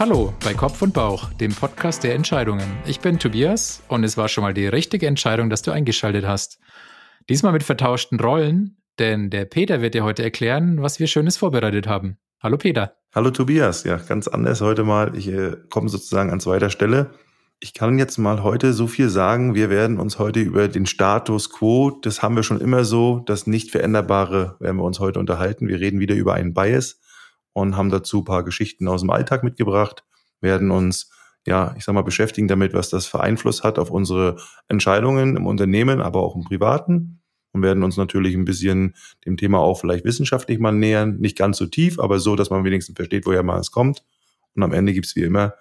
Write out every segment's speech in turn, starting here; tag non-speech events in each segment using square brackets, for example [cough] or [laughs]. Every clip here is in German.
Hallo bei Kopf und Bauch, dem Podcast der Entscheidungen. Ich bin Tobias und es war schon mal die richtige Entscheidung, dass du eingeschaltet hast. Diesmal mit vertauschten Rollen, denn der Peter wird dir heute erklären, was wir Schönes vorbereitet haben. Hallo Peter. Hallo Tobias, ja, ganz anders heute mal. Ich äh, komme sozusagen an zweiter Stelle. Ich kann jetzt mal heute so viel sagen. Wir werden uns heute über den Status quo, das haben wir schon immer so, das nicht veränderbare, werden wir uns heute unterhalten. Wir reden wieder über einen Bias und haben dazu paar Geschichten aus dem Alltag mitgebracht, werden uns ja, ich sag mal, beschäftigen damit, was das für Einfluss hat auf unsere Entscheidungen im Unternehmen, aber auch im Privaten und werden uns natürlich ein bisschen dem Thema auch vielleicht wissenschaftlich mal nähern. Nicht ganz so tief, aber so, dass man wenigstens versteht, woher mal es kommt. Und am Ende gibt's wie immer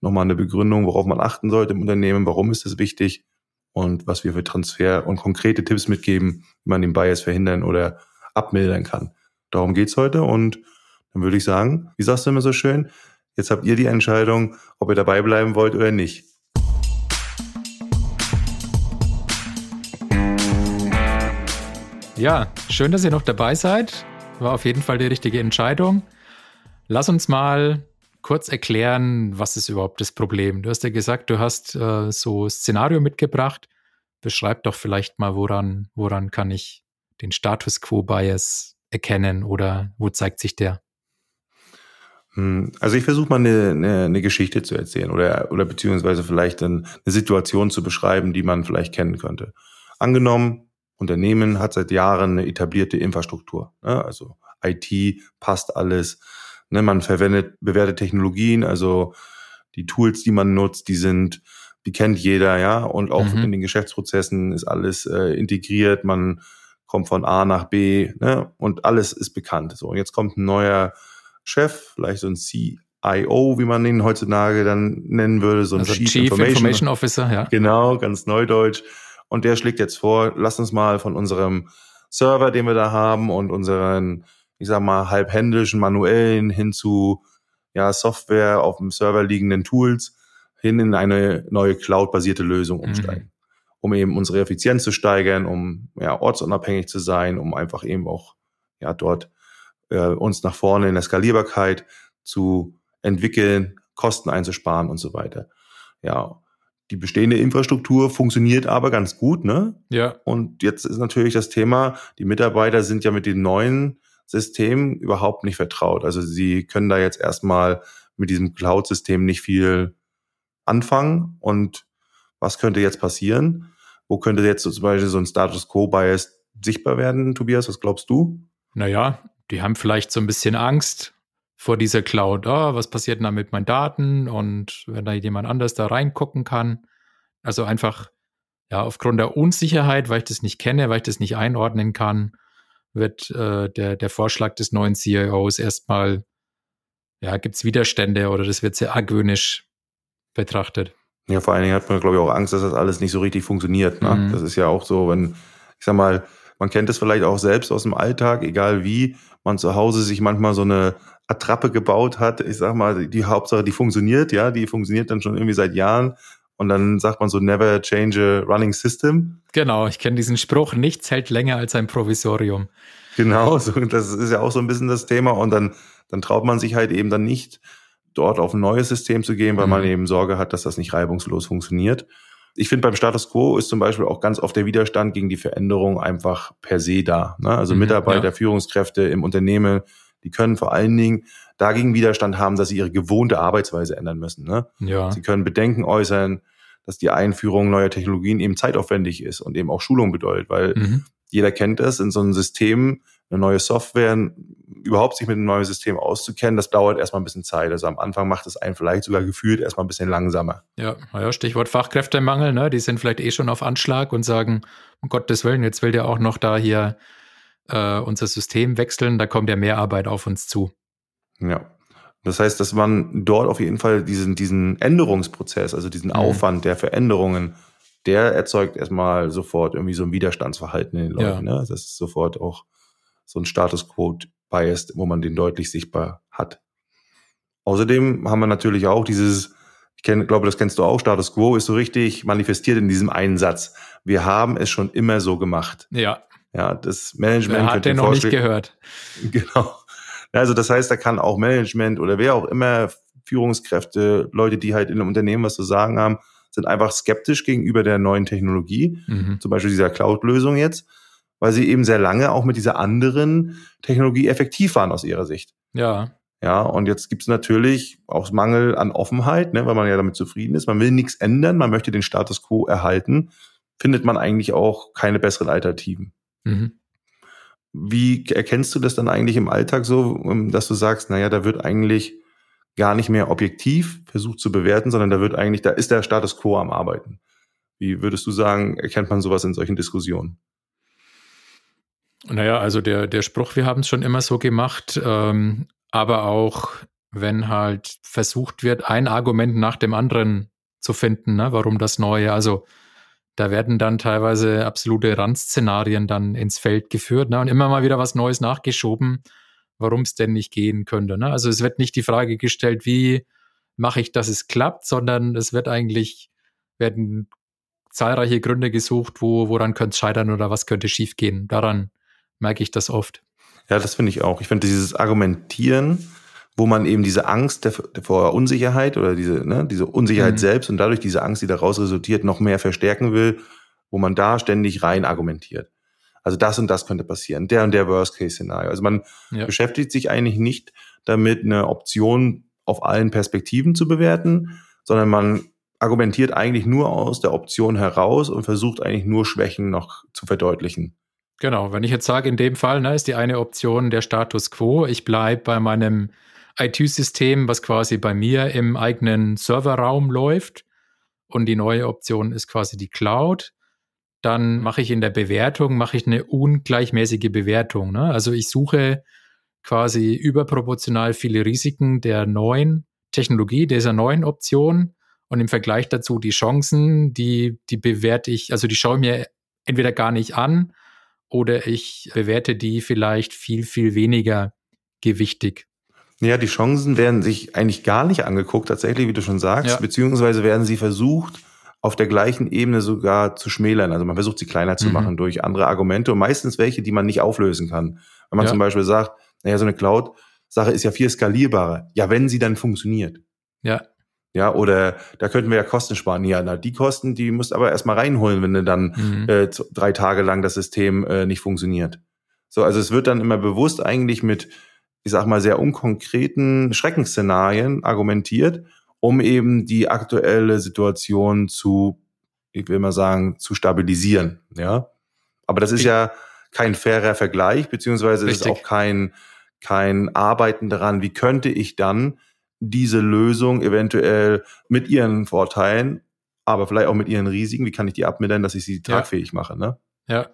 nochmal eine Begründung, worauf man achten sollte im Unternehmen, warum ist es wichtig und was wir für Transfer und konkrete Tipps mitgeben, wie man den Bias verhindern oder abmildern kann. Darum geht's heute und dann würde ich sagen, wie sagst du immer so schön, jetzt habt ihr die Entscheidung, ob ihr dabei bleiben wollt oder nicht. Ja, schön, dass ihr noch dabei seid. War auf jeden Fall die richtige Entscheidung. Lass uns mal kurz erklären, was ist überhaupt das Problem? Du hast ja gesagt, du hast äh, so Szenario mitgebracht. Beschreib doch vielleicht mal, woran, woran kann ich den Status Quo Bias erkennen oder wo zeigt sich der? Hm, also ich versuche mal eine, eine, eine Geschichte zu erzählen oder, oder beziehungsweise vielleicht eine Situation zu beschreiben, die man vielleicht kennen könnte. Angenommen, Unternehmen hat seit Jahren eine etablierte Infrastruktur. Ne? Also IT passt alles. Ne? Man verwendet bewährte Technologien, also die Tools, die man nutzt, die sind, die kennt jeder, ja. Und auch mhm. in den Geschäftsprozessen ist alles äh, integriert. Man kommt von A nach B, ne? Und alles ist bekannt. So, und jetzt kommt ein neuer Chef, vielleicht so ein CIO, wie man ihn heutzutage dann nennen würde, so ein also Chief, Chief Information, Information Officer, ja. Genau, ganz neudeutsch. Und der schlägt jetzt vor, lass uns mal von unserem Server, den wir da haben und unseren, ich sag mal, halbhändischen, manuellen hin zu ja, Software auf dem Server liegenden Tools hin in eine neue Cloud-basierte Lösung mhm. umsteigen. Mhm. Um eben unsere Effizienz zu steigern, um ja, ortsunabhängig zu sein, um einfach eben auch ja, dort äh, uns nach vorne in der Skalierbarkeit zu entwickeln, Kosten einzusparen und so weiter. Ja, die bestehende Infrastruktur funktioniert aber ganz gut, ne? Ja. Und jetzt ist natürlich das Thema, die Mitarbeiter sind ja mit den neuen Systemen überhaupt nicht vertraut. Also sie können da jetzt erstmal mit diesem Cloud-System nicht viel anfangen. Und was könnte jetzt passieren? Wo könnte jetzt zum Beispiel so ein Status Quo-Bias sichtbar werden, Tobias? Was glaubst du? Naja, die haben vielleicht so ein bisschen Angst vor dieser Cloud. Oh, was passiert denn da mit meinen Daten? Und wenn da jemand anders da reingucken kann. Also einfach, ja, aufgrund der Unsicherheit, weil ich das nicht kenne, weil ich das nicht einordnen kann, wird äh, der, der Vorschlag des neuen CIOs erstmal, ja, gibt es Widerstände oder das wird sehr argwöhnisch betrachtet. Ja, vor allen Dingen hat man, glaube ich, auch Angst, dass das alles nicht so richtig funktioniert. Ne? Mhm. Das ist ja auch so, wenn, ich sag mal, man kennt es vielleicht auch selbst aus dem Alltag, egal wie man zu Hause sich manchmal so eine Attrappe gebaut hat. Ich sag mal, die Hauptsache, die funktioniert, ja, die funktioniert dann schon irgendwie seit Jahren. Und dann sagt man so, never change a running system. Genau, ich kenne diesen Spruch, nichts hält länger als ein Provisorium. Genau, [laughs] so, das ist ja auch so ein bisschen das Thema. Und dann, dann traut man sich halt eben dann nicht, dort auf ein neues System zu gehen, weil mhm. man eben Sorge hat, dass das nicht reibungslos funktioniert. Ich finde, beim Status quo ist zum Beispiel auch ganz oft der Widerstand gegen die Veränderung einfach per se da. Ne? Also mhm, Mitarbeiter, ja. Führungskräfte im Unternehmen, die können vor allen Dingen dagegen Widerstand haben, dass sie ihre gewohnte Arbeitsweise ändern müssen. Ne? Ja. Sie können Bedenken äußern, dass die Einführung neuer Technologien eben zeitaufwendig ist und eben auch Schulung bedeutet, weil mhm. Jeder kennt es, in so einem System eine neue Software, überhaupt sich mit einem neuen System auszukennen, das dauert erstmal ein bisschen Zeit. Also am Anfang macht es einen vielleicht sogar gefühlt erstmal ein bisschen langsamer. Ja, naja, Stichwort Fachkräftemangel, ne? Die sind vielleicht eh schon auf Anschlag und sagen, um Gottes Willen, jetzt will der auch noch da hier äh, unser System wechseln, da kommt ja mehr Arbeit auf uns zu. Ja. Das heißt, dass man dort auf jeden Fall diesen, diesen Änderungsprozess, also diesen mhm. Aufwand der Veränderungen, der erzeugt erstmal sofort irgendwie so ein Widerstandsverhalten in den Leuten. Ja. Ne? Das ist sofort auch so ein Status Quo Bias, wo man den deutlich sichtbar hat. Außerdem haben wir natürlich auch dieses, ich kenn, glaube, das kennst du auch, Status Quo ist so richtig manifestiert in diesem einen Satz. Wir haben es schon immer so gemacht. Ja. Ja, das Management. Wer hat den noch nicht gehört. [laughs] Genau. Also das heißt, da kann auch Management oder wer auch immer Führungskräfte, Leute, die halt in einem Unternehmen was zu sagen haben, sind einfach skeptisch gegenüber der neuen Technologie, mhm. zum Beispiel dieser Cloud-Lösung jetzt, weil sie eben sehr lange auch mit dieser anderen Technologie effektiv waren aus ihrer Sicht. Ja. Ja, und jetzt gibt es natürlich auch Mangel an Offenheit, ne, weil man ja damit zufrieden ist. Man will nichts ändern, man möchte den Status quo erhalten, findet man eigentlich auch keine besseren Alternativen. Mhm. Wie erkennst du das dann eigentlich im Alltag so, ähm, dass du sagst, naja, da wird eigentlich gar nicht mehr objektiv versucht zu bewerten, sondern da wird eigentlich, da ist der Status quo am Arbeiten. Wie würdest du sagen, erkennt man sowas in solchen Diskussionen? Naja, also der, der Spruch, wir haben es schon immer so gemacht, ähm, aber auch wenn halt versucht wird, ein Argument nach dem anderen zu finden, ne, warum das Neue, also da werden dann teilweise absolute Randszenarien dann ins Feld geführt ne, und immer mal wieder was Neues nachgeschoben, warum es denn nicht gehen könnte. Ne? Also es wird nicht die Frage gestellt, wie mache ich, dass es klappt, sondern es wird eigentlich, werden zahlreiche Gründe gesucht, wo, woran könnte es scheitern oder was könnte schiefgehen. Daran merke ich das oft. Ja, das finde ich auch. Ich finde dieses Argumentieren, wo man eben diese Angst der, der vor Unsicherheit oder diese, ne, diese Unsicherheit mhm. selbst und dadurch diese Angst, die daraus resultiert, noch mehr verstärken will, wo man da ständig rein argumentiert. Also das und das könnte passieren, der und der Worst-Case-Szenario. Also man ja. beschäftigt sich eigentlich nicht damit, eine Option auf allen Perspektiven zu bewerten, sondern man argumentiert eigentlich nur aus der Option heraus und versucht eigentlich nur Schwächen noch zu verdeutlichen. Genau, wenn ich jetzt sage, in dem Fall ne, ist die eine Option der Status quo, ich bleibe bei meinem IT-System, was quasi bei mir im eigenen Serverraum läuft und die neue Option ist quasi die Cloud, dann mache ich in der Bewertung, mache ich eine ungleichmäßige Bewertung. Ne? Also ich suche quasi überproportional viele Risiken der neuen Technologie, dieser neuen Option und im Vergleich dazu die Chancen, die, die bewerte ich, also die schaue ich mir entweder gar nicht an oder ich bewerte die vielleicht viel, viel weniger gewichtig. Ja, die Chancen werden sich eigentlich gar nicht angeguckt, tatsächlich, wie du schon sagst, ja. beziehungsweise werden sie versucht, auf der gleichen Ebene sogar zu schmälern. Also man versucht sie kleiner zu mhm. machen durch andere Argumente und meistens welche, die man nicht auflösen kann. Wenn man ja. zum Beispiel sagt, naja, so eine Cloud-Sache ist ja viel skalierbarer. Ja, wenn sie dann funktioniert. Ja. Ja, oder da könnten wir ja Kosten sparen. Ja, na, die Kosten, die musst du aber erstmal reinholen, wenn du dann mhm. äh, drei Tage lang das System äh, nicht funktioniert. So, also es wird dann immer bewusst eigentlich mit, ich sag mal, sehr unkonkreten Schreckensszenarien argumentiert, um eben die aktuelle Situation zu, ich will mal sagen, zu stabilisieren. Ja. Aber das ist ja kein fairer Vergleich, beziehungsweise Richtig. ist auch kein, kein Arbeiten daran, wie könnte ich dann diese Lösung eventuell mit ihren Vorteilen, aber vielleicht auch mit ihren Risiken, wie kann ich die abmildern, dass ich sie tragfähig ja. mache, ne? Ja.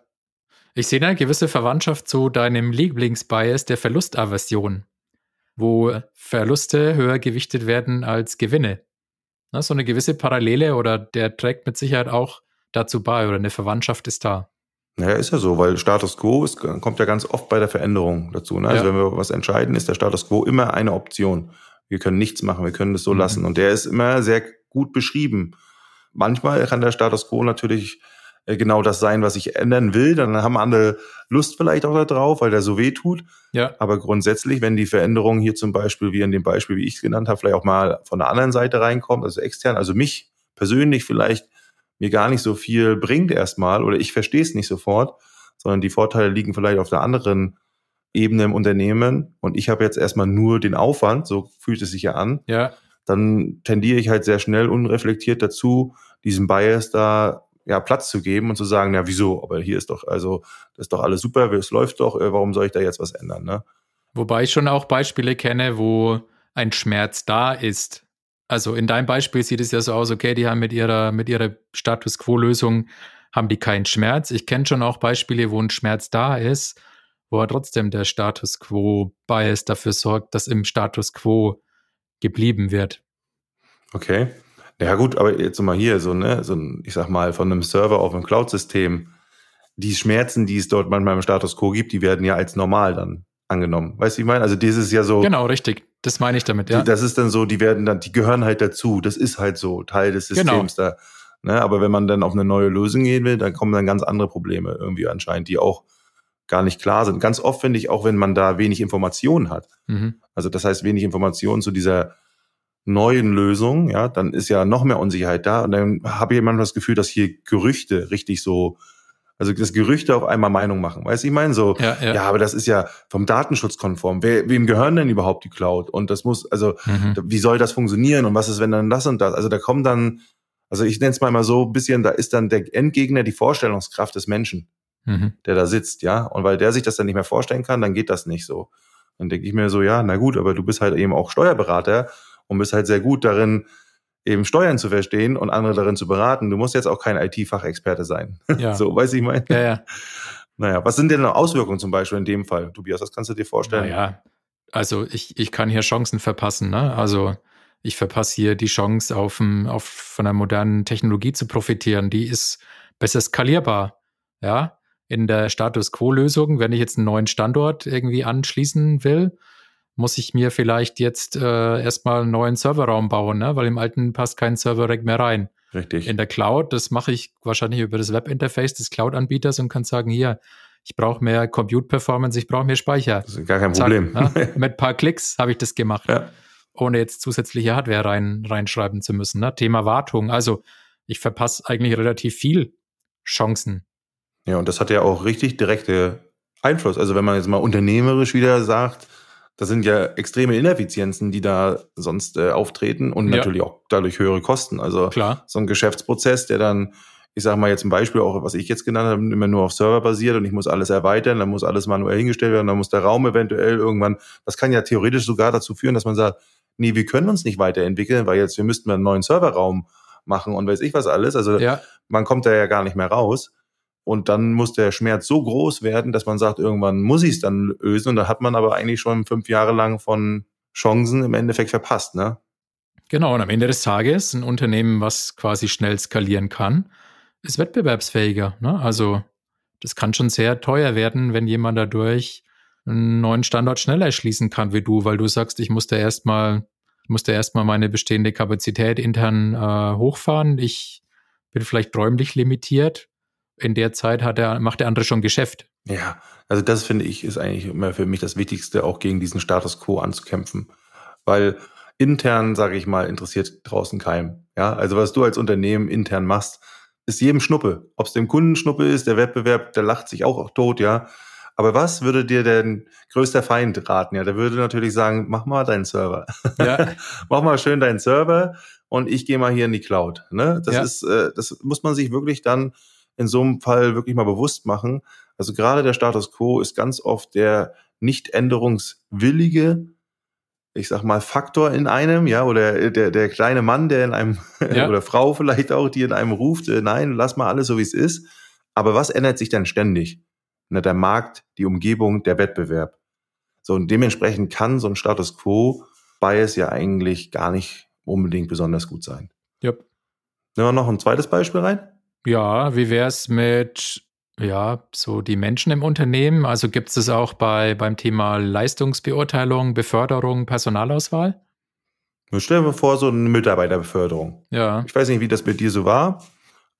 Ich sehe eine gewisse Verwandtschaft zu deinem Lieblingsbias der Verlustaversion, wo Verluste höher gewichtet werden als Gewinne. Na, so eine gewisse Parallele oder der trägt mit Sicherheit auch dazu bei oder eine Verwandtschaft ist da. Naja, ist ja so, weil Status Quo ist, kommt ja ganz oft bei der Veränderung dazu. Ne? Also ja. wenn wir was entscheiden, ist der Status Quo immer eine Option wir können nichts machen, wir können das so mhm. lassen. Und der ist immer sehr gut beschrieben. Manchmal kann der Status quo natürlich genau das sein, was ich ändern will. Dann haben andere Lust vielleicht auch darauf, weil der so weh tut. Ja. Aber grundsätzlich, wenn die Veränderung hier zum Beispiel, wie in dem Beispiel, wie ich es genannt habe, vielleicht auch mal von der anderen Seite reinkommt, also extern, also mich persönlich vielleicht mir gar nicht so viel bringt erstmal oder ich verstehe es nicht sofort, sondern die Vorteile liegen vielleicht auf der anderen Ebene im Unternehmen und ich habe jetzt erstmal nur den Aufwand, so fühlt es sich ja an, ja. dann tendiere ich halt sehr schnell unreflektiert dazu, diesem Bias da ja Platz zu geben und zu sagen, ja, wieso? Aber hier ist doch, also, das ist doch alles super, es läuft doch, äh, warum soll ich da jetzt was ändern, ne? Wobei ich schon auch Beispiele kenne, wo ein Schmerz da ist. Also in deinem Beispiel sieht es ja so aus, okay, die haben mit ihrer, mit ihrer Status Quo-Lösung haben die keinen Schmerz. Ich kenne schon auch Beispiele, wo ein Schmerz da ist wo er trotzdem der Status Quo Bias dafür sorgt, dass im Status Quo geblieben wird. Okay. Ja gut, aber jetzt mal hier so, ne, so ein, ich sag mal, von einem Server auf einem Cloud-System, die Schmerzen, die es dort manchmal im Status Quo gibt, die werden ja als normal dann angenommen. Weißt du, ich meine? Also dieses ist ja so. Genau, richtig. Das meine ich damit, ja. Die, das ist dann so, die werden dann, die gehören halt dazu. Das ist halt so Teil des genau. Systems genau. da. Ne? Aber wenn man dann auf eine neue Lösung gehen will, dann kommen dann ganz andere Probleme irgendwie anscheinend, die auch gar nicht klar sind. Ganz oft finde ich auch, wenn man da wenig Informationen hat. Mhm. Also das heißt wenig Informationen zu dieser neuen Lösung, ja, dann ist ja noch mehr Unsicherheit da. Und dann habe ich manchmal das Gefühl, dass hier Gerüchte richtig so, also dass Gerüchte auf einmal Meinung machen. Weißt du, ich meine so, ja, ja. ja, aber das ist ja vom Datenschutz konform. Wer, wem gehören denn überhaupt die Cloud? Und das muss, also mhm. wie soll das funktionieren? Und was ist, wenn dann das und das? Also da kommen dann, also ich nenne es mal so ein bisschen, da ist dann der Endgegner die Vorstellungskraft des Menschen, mhm. der da sitzt, ja. Und weil der sich das dann nicht mehr vorstellen kann, dann geht das nicht so. Dann denke ich mir so, ja, na gut, aber du bist halt eben auch Steuerberater und bist halt sehr gut darin, eben Steuern zu verstehen und andere darin zu beraten. Du musst jetzt auch kein IT-Fachexperte sein. [laughs] Ja. so, weiß ich mein. Ja, ja. [laughs] Naja, was sind denn noch Auswirkungen zum Beispiel in dem Fall, Tobias? Was kannst du dir vorstellen? Naja, also ich, ich kann hier Chancen verpassen. Ne? Also ich verpasse hier die Chance, auf, auf von einer modernen Technologie zu profitieren. Die ist besser skalierbar. Ja, in der Status Quo-Lösung, wenn ich jetzt einen neuen Standort irgendwie anschließen will, muss ich mir vielleicht jetzt äh, erstmal einen neuen Serverraum bauen, ne? weil im alten passt kein Server-Rack mehr rein. Richtig. In der Cloud, das mache ich wahrscheinlich über das Webinterface des Cloud-Anbieters und kann sagen, hier, ich brauche mehr Compute-Performance, ich brauche mehr Speicher. Das ist gar kein Problem. Zack, ne? [laughs] Mit ein paar Klicks habe ich das gemacht, ja. ohne jetzt zusätzliche Hardware rein, reinschreiben zu müssen. Ne? Thema Wartung. Also ich verpasse eigentlich relativ viel Chancen. Ja, und das hat ja auch richtig direkte Einfluss. Also wenn man jetzt mal unternehmerisch wieder sagt, das sind ja extreme Ineffizienzen, die da sonst äh, auftreten und ja. natürlich auch dadurch höhere Kosten. Also Klar. so ein Geschäftsprozess, der dann, ich sage mal jetzt ein Beispiel, auch was ich jetzt genannt habe, immer nur auf Server basiert und ich muss alles erweitern, dann muss alles manuell hingestellt werden, dann muss der Raum eventuell irgendwann, das kann ja theoretisch sogar dazu führen, dass man sagt, nee, wir können uns nicht weiterentwickeln, weil jetzt wir müssten einen neuen Serverraum machen und weiß ich was alles. Also ja. man kommt da ja gar nicht mehr raus. Und dann muss der Schmerz so groß werden, dass man sagt, irgendwann muss ich es dann lösen. Und da hat man aber eigentlich schon fünf Jahre lang von Chancen im Endeffekt verpasst, ne? Genau, und am Ende des Tages, ein Unternehmen, was quasi schnell skalieren kann, ist wettbewerbsfähiger. Ne? Also das kann schon sehr teuer werden, wenn jemand dadurch einen neuen Standort schneller schließen kann wie du, weil du sagst, ich muss da erstmal, muss da erstmal meine bestehende Kapazität intern äh, hochfahren. Ich bin vielleicht räumlich limitiert in der Zeit hat er, macht der andere schon Geschäft. Ja, also das finde ich ist eigentlich immer für mich das Wichtigste, auch gegen diesen Status quo anzukämpfen. Weil intern, sage ich mal, interessiert draußen keinem. Ja, also was du als Unternehmen intern machst, ist jedem Schnuppe. Ob es dem Kunden Schnuppe ist, der Wettbewerb, der lacht sich auch tot, ja. Aber was würde dir denn größter Feind raten? Ja, der würde natürlich sagen, mach mal deinen Server. Ja. [laughs] mach mal schön deinen Server und ich gehe mal hier in die Cloud. Ne? Das ja. ist, äh, das muss man sich wirklich dann in so einem Fall wirklich mal bewusst machen. Also gerade der Status quo ist ganz oft der nicht änderungswillige, ich sag mal, Faktor in einem, ja, oder der, der kleine Mann, der in einem, [laughs] ja. oder Frau vielleicht auch, die in einem ruft, äh, nein, lass mal alles so, wie es ist. Aber was ändert sich dann ständig? Na, der Markt, die Umgebung, der Wettbewerb. So, und dementsprechend kann so ein Status quo Bias ja eigentlich gar nicht unbedingt besonders gut sein. Yep. Nehmen wir noch ein zweites Beispiel rein? Ja, wie wäre es mit, ja, so die Menschen im Unternehmen? Also gibt es das auch bei, beim Thema Leistungsbeurteilung, Beförderung, Personalauswahl? Stell dir vor, so eine Mitarbeiterbeförderung. Ja. Ich weiß nicht, wie das bei dir so war,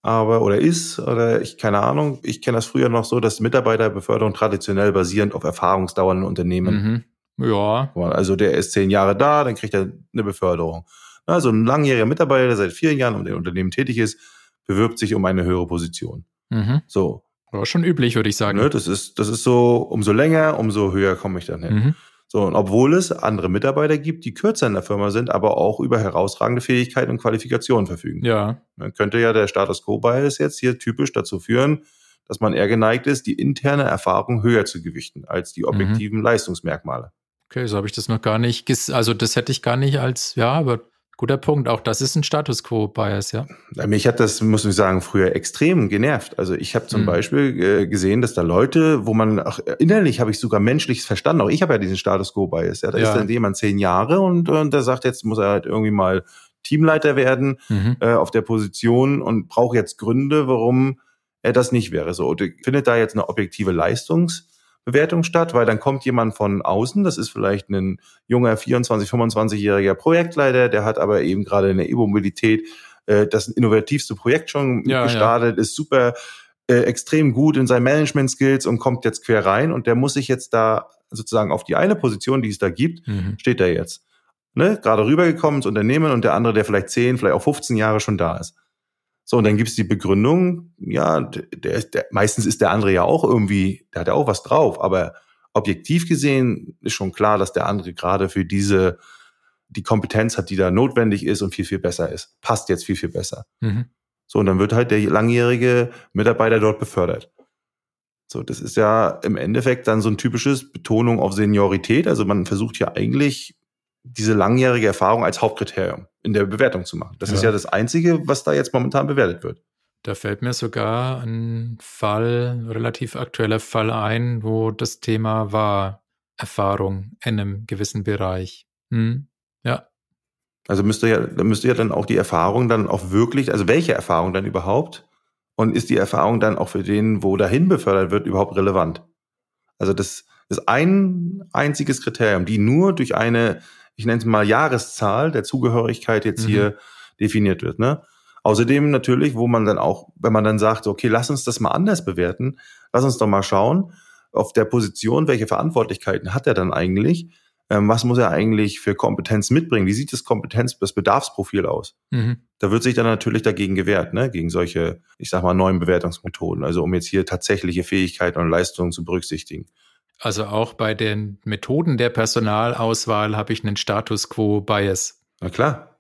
aber oder ist, oder ich, keine Ahnung. Ich kenne das früher noch so, dass Mitarbeiterbeförderung traditionell basierend auf Erfahrungsdauer in Unternehmen. Mhm. Ja. Also der ist zehn Jahre da, dann kriegt er eine Beförderung. Also ein langjähriger Mitarbeiter, der seit vier Jahren um den Unternehmen tätig ist, bewirbt sich um eine höhere Position. Mhm. So. War schon üblich, würde ich sagen. Ne, das ist, das ist so, umso länger, umso höher komme ich dann hin. Mhm. So, und obwohl es andere Mitarbeiter gibt, die kürzer in der Firma sind, aber auch über herausragende Fähigkeiten und Qualifikationen verfügen. Ja. Dann könnte ja der Status Quo Bias jetzt hier typisch dazu führen, dass man eher geneigt ist, die interne Erfahrung höher zu gewichten als die mhm. objektiven mhm. Leistungsmerkmale. Okay, so habe ich das noch gar nicht, also das hätte ich gar nicht als, ja, aber Guter Punkt. Auch das ist ein Status Quo-Bias, ja. Mich hat das, muss ich sagen, früher extrem genervt. Also ich habe zum mhm. Beispiel äh, gesehen, dass da Leute, wo man, ach, innerlich habe ich sogar menschliches verstanden. Auch ich habe ja diesen Status Quo-Bias. Ja, da ja. ist dann jemand zehn Jahre und, und der sagt, jetzt muss er halt irgendwie mal Teamleiter werden mhm. äh, auf der Position und braucht jetzt Gründe, warum er das nicht wäre. So, findet da jetzt eine objektive Leistungs- Bewertung statt, weil dann kommt jemand von außen, das ist vielleicht ein junger 24, 25-jähriger Projektleiter, der hat aber eben gerade in der E-Mobilität äh, das innovativste Projekt schon ja, gestartet, ja. ist super äh, extrem gut in seinen Management-Skills und kommt jetzt quer rein und der muss sich jetzt da sozusagen auf die eine Position, die es da gibt, mhm. steht er jetzt. ne, gerade rübergekommen ins Unternehmen und der andere, der vielleicht 10, vielleicht auch 15 Jahre schon da ist. So, und dann gibt's die Begründung, ja, der der, meistens ist der andere ja auch irgendwie, der hat ja auch was drauf, aber objektiv gesehen ist schon klar, dass der andere gerade für diese, die Kompetenz hat, die da notwendig ist und viel, viel besser ist. Passt jetzt viel, viel besser. Mhm. So, und dann wird halt der langjährige Mitarbeiter dort befördert. So, das ist ja im Endeffekt dann so ein typisches Betonung auf Seniorität. Also man versucht ja eigentlich diese langjährige Erfahrung als Hauptkriterium in der Bewertung zu machen. Das ja. ist ja das Einzige, was da jetzt momentan bewertet wird. Da fällt mir sogar ein Fall, ein relativ aktueller Fall ein, wo das Thema war Erfahrung in einem gewissen Bereich. Hm, ja. Also müsste ja, da müsste ja dann auch die Erfahrung dann auch wirklich, also welche Erfahrung dann überhaupt? Und ist die Erfahrung dann auch für den, wo dahin befördert wird, überhaupt relevant? Also das ist ein einziges Kriterium, die nur durch eine ich nenne es mal Jahreszahl der Zugehörigkeit jetzt mhm. hier definiert wird. Ne? Außerdem natürlich, wo man dann auch, wenn man dann sagt, okay, lass uns das mal anders bewerten, lass uns doch mal schauen, auf der Position, welche Verantwortlichkeiten hat er dann eigentlich? Ähm, was muss er eigentlich für Kompetenz mitbringen? Wie sieht das Kompetenz, das Bedarfsprofil aus? Mhm. Da wird sich dann natürlich dagegen gewehrt, ne? gegen solche, ich sag mal, neuen Bewertungsmethoden, also um jetzt hier tatsächliche Fähigkeiten und Leistungen zu berücksichtigen. Also auch bei den Methoden der Personalauswahl habe ich einen Status quo Bias. Na klar.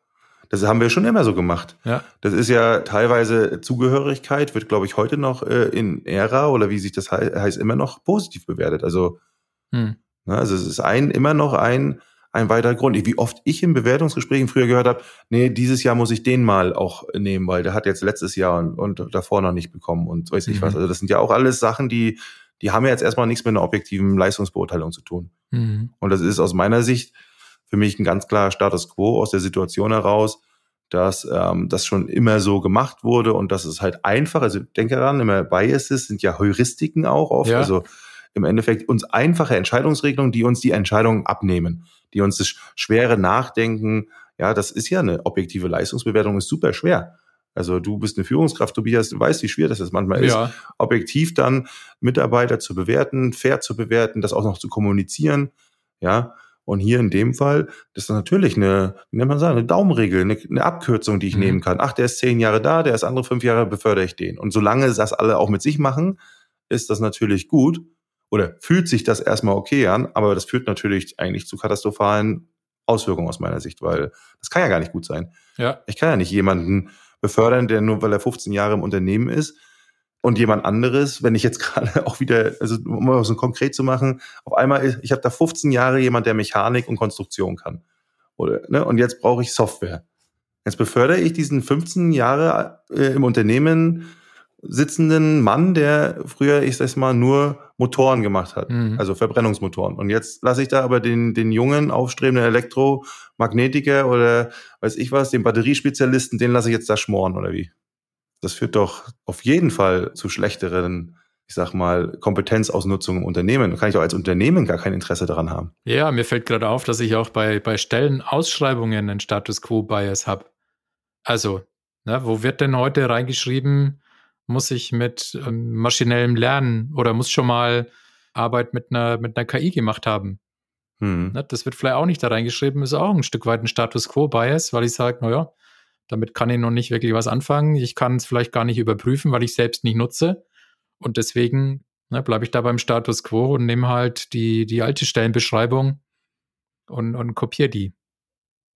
Das haben wir schon immer so gemacht. Ja. Das ist ja teilweise Zugehörigkeit, wird, glaube ich, heute noch äh, in Ära oder wie sich das he heißt, immer noch positiv bewertet. Also, hm. na, also es ist ein, immer noch ein, ein weiterer Grund. Wie oft ich in Bewertungsgesprächen früher gehört habe, nee, dieses Jahr muss ich den mal auch nehmen, weil der hat jetzt letztes Jahr und, und davor noch nicht bekommen und weiß ich mhm. was. Also das sind ja auch alles Sachen, die die haben ja jetzt erstmal nichts mit einer objektiven Leistungsbeurteilung zu tun. Mhm. Und das ist aus meiner Sicht für mich ein ganz klarer Status quo aus der Situation heraus, dass ähm, das schon immer so gemacht wurde und dass es halt einfach, also denke daran, immer Biases sind ja Heuristiken auch oft, ja. also im Endeffekt uns einfache Entscheidungsregelungen, die uns die Entscheidungen abnehmen, die uns das schwere Nachdenken, ja, das ist ja eine objektive Leistungsbewertung, ist super schwer. Also du bist eine Führungskraft, Tobias, du weißt, wie schwer das manchmal ja. ist, objektiv dann Mitarbeiter zu bewerten, fair zu bewerten, das auch noch zu kommunizieren, ja. Und hier in dem Fall, das ist natürlich eine, wie nennt man sagen, eine Daumenregel, eine, eine Abkürzung, die ich mhm. nehmen kann. Ach, der ist zehn Jahre da, der ist andere fünf Jahre, befördere ich den. Und solange das alle auch mit sich machen, ist das natürlich gut oder fühlt sich das erstmal okay an, aber das führt natürlich eigentlich zu katastrophalen Auswirkungen aus meiner Sicht, weil das kann ja gar nicht gut sein. Ja. Ich kann ja nicht jemanden befördern, der nur weil er 15 Jahre im Unternehmen ist und jemand anderes, wenn ich jetzt [laughs] gerade auch wieder, also um mal so konkret zu machen, auf einmal, ist, ich habe da 15 Jahre jemand, der Mechanik und Konstruktion kann. Oder, ne, und jetzt brauche ich Software. Jetzt befördere ich diesen 15 Jahre äh, im Unternehmen sitzenden Mann, der früher, ich sag's mal, nur Motoren gemacht hat, mhm. also Verbrennungsmotoren. Und jetzt lasse ich da aber den, den jungen, aufstrebenden Elektromagnetiker oder weiß ich was, den Batteriespezialisten, den lasse ich jetzt da schmoren oder wie? Das führt doch auf jeden Fall zu schlechteren, ich sag mal, Kompetenzausnutzung im Unternehmen. Da kann ich auch als Unternehmen gar kein Interesse daran haben. Ja, mir fällt gerade auf, dass ich auch bei, bei Stellenausschreibungen einen Status Quo-Bias habe. Also, ne, wo wird denn heute reingeschrieben, muss ich mit ähm, maschinellem Lernen oder muss schon mal Arbeit mit einer, mit einer KI gemacht haben. Hm. Ne, das wird vielleicht auch nicht da reingeschrieben, ist auch ein Stück weit ein Status Quo-Bias, weil ich sage, naja, damit kann ich noch nicht wirklich was anfangen. Ich kann es vielleicht gar nicht überprüfen, weil ich selbst nicht nutze. Und deswegen ne, bleibe ich da beim Status Quo und nehme halt die, die alte Stellenbeschreibung und, und kopiere die.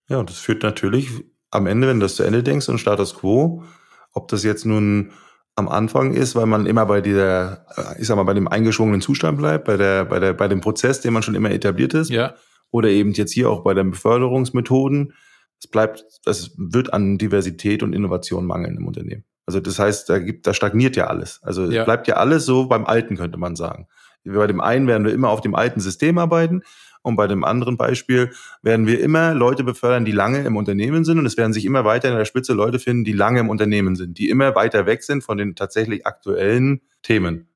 Ja, und das führt natürlich am Ende, wenn du das zu Ende denkst, und Status Quo, ob das jetzt nun am Anfang ist, weil man immer bei dieser, ich sag mal, bei dem eingeschwungenen Zustand bleibt, bei der, bei der, bei dem Prozess, den man schon immer etabliert ist. Ja. Oder eben jetzt hier auch bei den Beförderungsmethoden. Es bleibt, es wird an Diversität und Innovation mangeln im Unternehmen. Also das heißt, da gibt, da stagniert ja alles. Also ja. bleibt ja alles so beim Alten, könnte man sagen. Bei dem einen werden wir immer auf dem alten System arbeiten und bei dem anderen Beispiel werden wir immer Leute befördern, die lange im Unternehmen sind. Und es werden sich immer weiter in der Spitze Leute finden, die lange im Unternehmen sind, die immer weiter weg sind von den tatsächlich aktuellen Themen.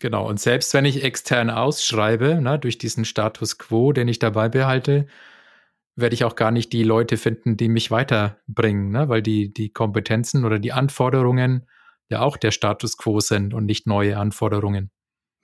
Genau. Und selbst wenn ich extern ausschreibe, ne, durch diesen Status quo, den ich dabei behalte, werde ich auch gar nicht die Leute finden, die mich weiterbringen, ne? weil die, die Kompetenzen oder die Anforderungen ja auch der Status quo sind und nicht neue Anforderungen.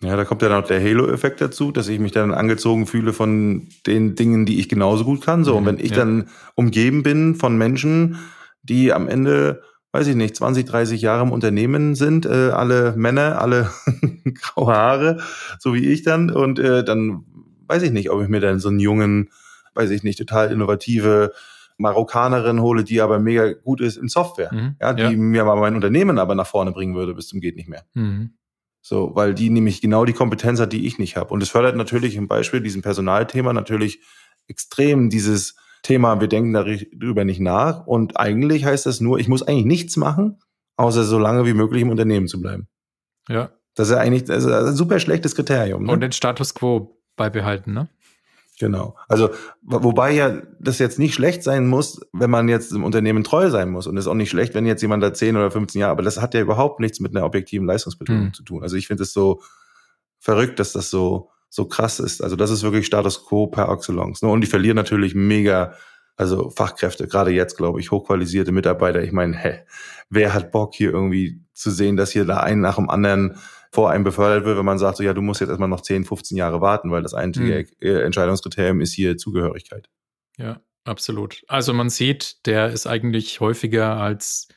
Ja, da kommt ja noch der Halo-Effekt dazu, dass ich mich dann angezogen fühle von den Dingen, die ich genauso gut kann. So, mhm, und wenn ich ja. dann umgeben bin von Menschen, die am Ende, weiß ich nicht, 20, 30 Jahre im Unternehmen sind, äh, alle Männer, alle [laughs] graue Haare, so wie ich dann, und äh, dann weiß ich nicht, ob ich mir dann so einen jungen, weiß ich nicht, total innovative Marokkanerin hole, die aber mega gut ist in Software, mhm, ja, die ja. mir mal mein Unternehmen aber nach vorne bringen würde bis zum geht nicht mehr. Mhm. So, weil die nämlich genau die Kompetenz hat, die ich nicht habe. Und es fördert natürlich im Beispiel diesem Personalthema natürlich extrem dieses Thema, wir denken darüber nicht nach. Und eigentlich heißt das nur, ich muss eigentlich nichts machen, außer so lange wie möglich im Unternehmen zu bleiben. Ja. Das ist eigentlich das ist ein super schlechtes Kriterium. Ne? Und den Status quo beibehalten, ne? Genau. Also, wobei ja das jetzt nicht schlecht sein muss, wenn man jetzt im Unternehmen treu sein muss. Und es ist auch nicht schlecht, wenn jetzt jemand da 10 oder 15 Jahre, aber das hat ja überhaupt nichts mit einer objektiven Leistungsbetonung hm. zu tun. Also ich finde es so verrückt, dass das so, so krass ist. Also das ist wirklich Status quo per excellence. Ne? Und die verlieren natürlich mega, also Fachkräfte, gerade jetzt, glaube ich, hochqualisierte Mitarbeiter. Ich meine, hä, wer hat Bock hier irgendwie zu sehen, dass hier da einen nach dem anderen vor einem befördert wird, wenn man sagt, so ja, du musst jetzt erstmal noch 10, 15 Jahre warten, weil das einzige mhm. Entscheidungskriterium ist hier Zugehörigkeit. Ja, absolut. Also man sieht, der ist eigentlich häufiger als,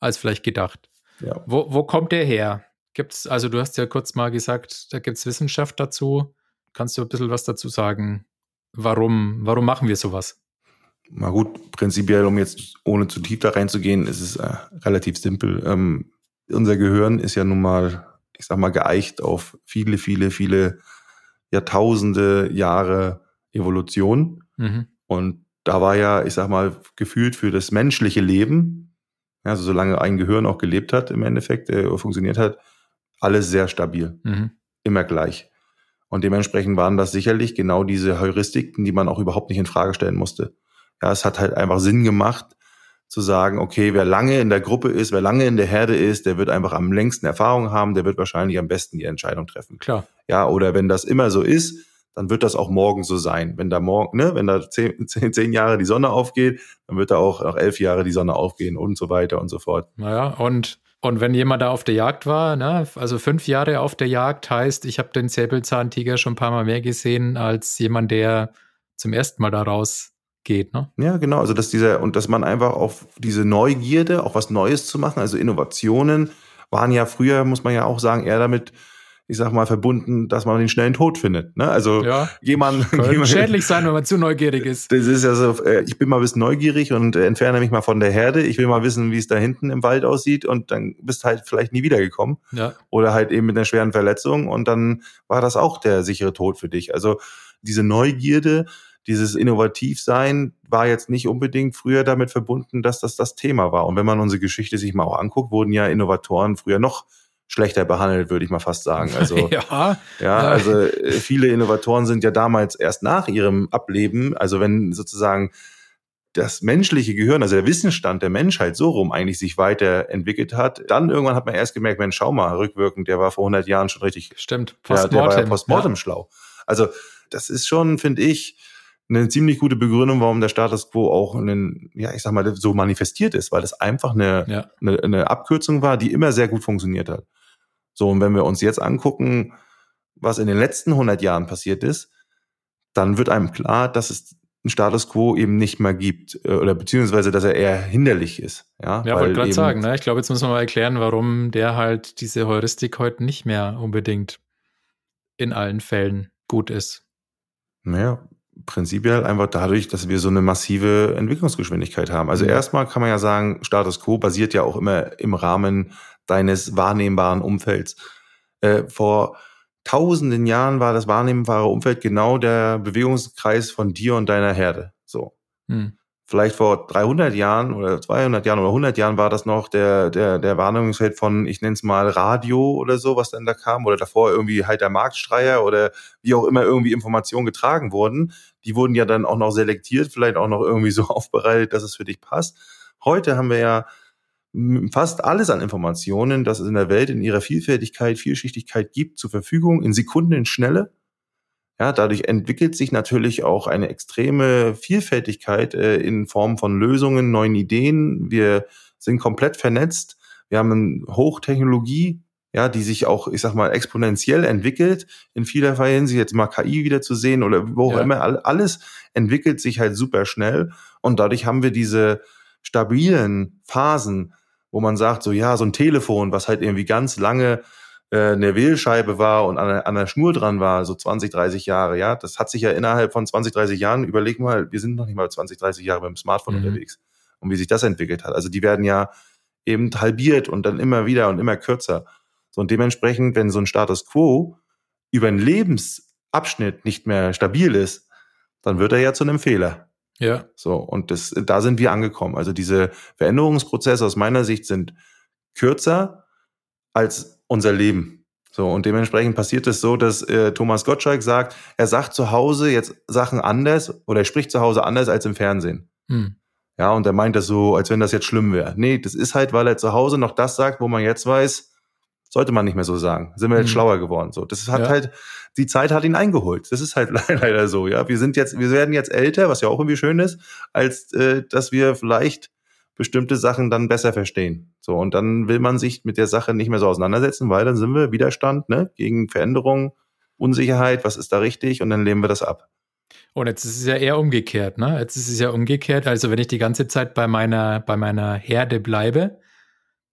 als vielleicht gedacht. Ja. Wo, wo kommt der her? Gibt's, also du hast ja kurz mal gesagt, da gibt es Wissenschaft dazu. Kannst du ein bisschen was dazu sagen? Warum, warum machen wir sowas? Na gut, prinzipiell, um jetzt ohne zu tief da reinzugehen, ist es äh, relativ simpel. Ähm, unser Gehirn ist ja nun mal ich sag mal, geeicht auf viele, viele, viele Jahrtausende Jahre Evolution. Mhm. Und da war ja, ich sag mal, gefühlt für das menschliche Leben, also solange ein Gehirn auch gelebt hat, im Endeffekt äh, funktioniert hat, alles sehr stabil. Mhm. Immer gleich. Und dementsprechend waren das sicherlich genau diese Heuristiken, die man auch überhaupt nicht in Frage stellen musste. Ja, es hat halt einfach Sinn gemacht, zu sagen, okay, wer lange in der Gruppe ist, wer lange in der Herde ist, der wird einfach am längsten Erfahrung haben, der wird wahrscheinlich am besten die Entscheidung treffen. Klar. Ja, oder wenn das immer so ist, dann wird das auch morgen so sein. Wenn da morgen, ne, wenn da zehn, [laughs] zehn, zehn Jahre die Sonne aufgeht, dann wird da auch nach elf Jahre die Sonne aufgehen und so weiter und so fort. Naja, und und wenn jemand da auf der Jagd war, ne, also fünf Jahre auf der Jagd heißt, ich habe den Säbelzahntiger schon ein paar Mal mehr gesehen als jemand, der zum ersten Mal da raus geht, ne? Ja, genau. Also dass dieser und dass man einfach auf diese Neugierde, auch was Neues zu machen, also Innovationen waren ja früher, muss man ja auch sagen, eher damit, ich sag mal, verbunden, dass man den schnellen Tod findet. Ne? Also ja, jemand [laughs] kann schädlich sein, wenn man zu neugierig ist. Das ist ja so, äh, ich bin mal ein bisschen neugierig und äh, entferne mich mal von der Herde. Ich will mal wissen, wie es da hinten im Wald aussieht und dann bist halt vielleicht nie wiedergekommen. Ja. Oder halt eben mit einer schweren Verletzung und dann war das auch der sichere Tod für dich. Also diese Neugierde, dieses Innovativsein war jetzt nicht unbedingt früher damit verbunden, dass das das Thema war. Und wenn man unsere Geschichte sich mal auch anguckt, wurden ja Innovatoren früher noch schlechter behandelt, würde ich mal fast sagen. Also [laughs] ja, ja, also äh, viele Innovatoren sind ja damals erst nach ihrem Ableben, also wenn sozusagen das menschliche Gehirn, also der Wissensstand der Menschheit so rum eigentlich sich weiterentwickelt hat, dann irgendwann hat man erst gemerkt, Mensch, schau mal, rückwirkend, der war vor 100 Jahren schon richtig. Stimmt, postmortem. Der, der war ja postmortem ja. schlau. Also das ist schon, finde ich, eine ziemlich gute Begründung, warum der Status quo auch einen, ja, ich sag mal, so manifestiert ist, weil es einfach eine, ja. eine, eine Abkürzung war, die immer sehr gut funktioniert hat. So, und wenn wir uns jetzt angucken, was in den letzten 100 Jahren passiert ist, dann wird einem klar, dass es einen Status quo eben nicht mehr gibt äh, oder beziehungsweise, dass er eher hinderlich ist. Ja, ja wollte gerade sagen, ne? ich glaube, jetzt müssen wir mal erklären, warum der halt diese Heuristik heute nicht mehr unbedingt in allen Fällen gut ist. Naja, prinzipiell einfach dadurch, dass wir so eine massive Entwicklungsgeschwindigkeit haben. Also mhm. erstmal kann man ja sagen, Status quo basiert ja auch immer im Rahmen deines wahrnehmbaren Umfelds. Äh, vor tausenden Jahren war das wahrnehmbare Umfeld genau der Bewegungskreis von dir und deiner Herde. So. Mhm vielleicht vor 300 Jahren oder 200 Jahren oder 100 Jahren war das noch der, der, der Wahrnehmungsfeld von, ich nenne es mal Radio oder so, was dann da kam oder davor irgendwie halt der Marktstreier oder wie auch immer irgendwie Informationen getragen wurden. Die wurden ja dann auch noch selektiert, vielleicht auch noch irgendwie [laughs] so aufbereitet, dass es für dich passt. Heute haben wir ja fast alles an Informationen, das es in der Welt in ihrer Vielfältigkeit, Vielschichtigkeit gibt, zur Verfügung in Sekunden in Schnelle ja, dadurch entwickelt sich natürlich auch eine extreme Vielfältigkeit äh, in Form von Lösungen, neuen Ideen. Wir sind komplett vernetzt. Wir haben eine Hochtechnologie ja, die sich auch, ich sag mal, exponentiell entwickelt, in vielerlei Hinsicht, jetzt mal KI wieder zu sehen oder wo auch ja. immer, alles entwickelt sich halt super schnell und dadurch haben wir diese stabilen Phasen, wo man sagt, so ja, so ein Telefon, was halt irgendwie ganz lange eine Wählscheibe war und an der, an der Schnur dran war, so 20, 30 Jahre, ja, das hat sich ja innerhalb von 20, 30 Jahren, überleg mal, wir sind noch nicht mal 20, 30 Jahre beim Smartphone mhm. unterwegs und wie sich das entwickelt hat. Also die werden ja eben halbiert und dann immer wieder und immer kürzer. So, und dementsprechend, wenn so ein Status quo über einen Lebensabschnitt nicht mehr stabil ist, dann wird er ja zu einem Fehler. Ja. So, und das, da sind wir angekommen. Also diese Veränderungsprozesse aus meiner Sicht sind kürzer als unser Leben. So, und dementsprechend passiert es so, dass äh, Thomas Gottschalk sagt, er sagt zu Hause jetzt Sachen anders oder er spricht zu Hause anders als im Fernsehen. Hm. Ja, und er meint das so, als wenn das jetzt schlimm wäre. Nee, das ist halt, weil er zu Hause noch das sagt, wo man jetzt weiß, sollte man nicht mehr so sagen. Sind wir jetzt mhm. schlauer geworden. So, das hat ja. halt, die Zeit hat ihn eingeholt. Das ist halt [laughs] leider so, ja. Wir sind jetzt, wir werden jetzt älter, was ja auch irgendwie schön ist, als äh, dass wir vielleicht bestimmte Sachen dann besser verstehen. So, und dann will man sich mit der Sache nicht mehr so auseinandersetzen, weil dann sind wir Widerstand, ne, gegen Veränderungen, Unsicherheit, was ist da richtig, und dann lehnen wir das ab. Und jetzt ist es ja eher umgekehrt, ne? Jetzt ist es ja umgekehrt. Also wenn ich die ganze Zeit bei meiner, bei meiner Herde bleibe,